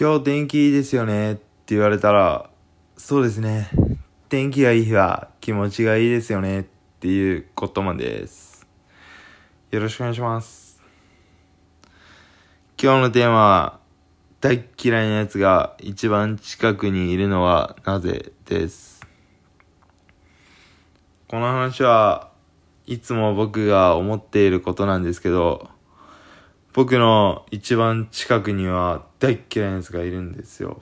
今日天気いいですよねって言われたら、そうですね。天気がいい日は気持ちがいいですよねっていうことまでです。よろしくお願いします。今日のテーマは、大嫌いな奴が一番近くにいるのはなぜです。この話はいつも僕が思っていることなんですけど、僕の一番近くには大嫌いな奴がいるんですよ。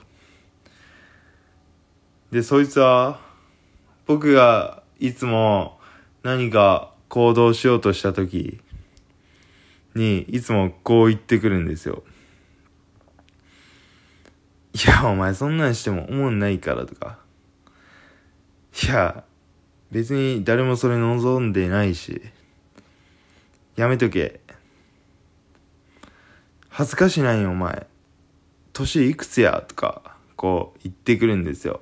で、そいつは、僕がいつも何か行動しようとした時に、いつもこう言ってくるんですよ。いや、お前そんなんしても思んないからとか。いや、別に誰もそれ望んでないし、やめとけ。恥ずかしないよお前。年いくつや？とか、こう言ってくるんですよ。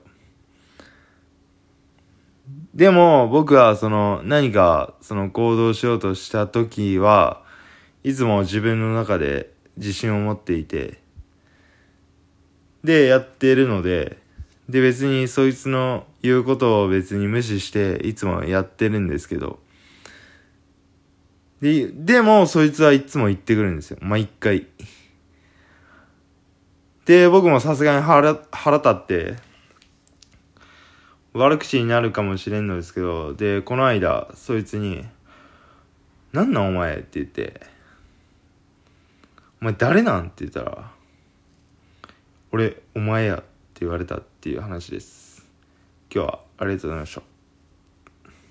でも僕はその何かその行動しようとした時はいつも自分の中で自信を持っていてでやってるのでで別にそいつの言うことを別に無視していつもやってるんですけどで、でもそいつはいつも言ってくるんですよ。毎回。で、僕もさすがに腹、腹立って、悪口になるかもしれんのですけど、で、この間、そいつに、なんなんお前？って言って、お前誰なん？って言ったら、俺、お前やって言われたっていう話です。今日はありがとうございました。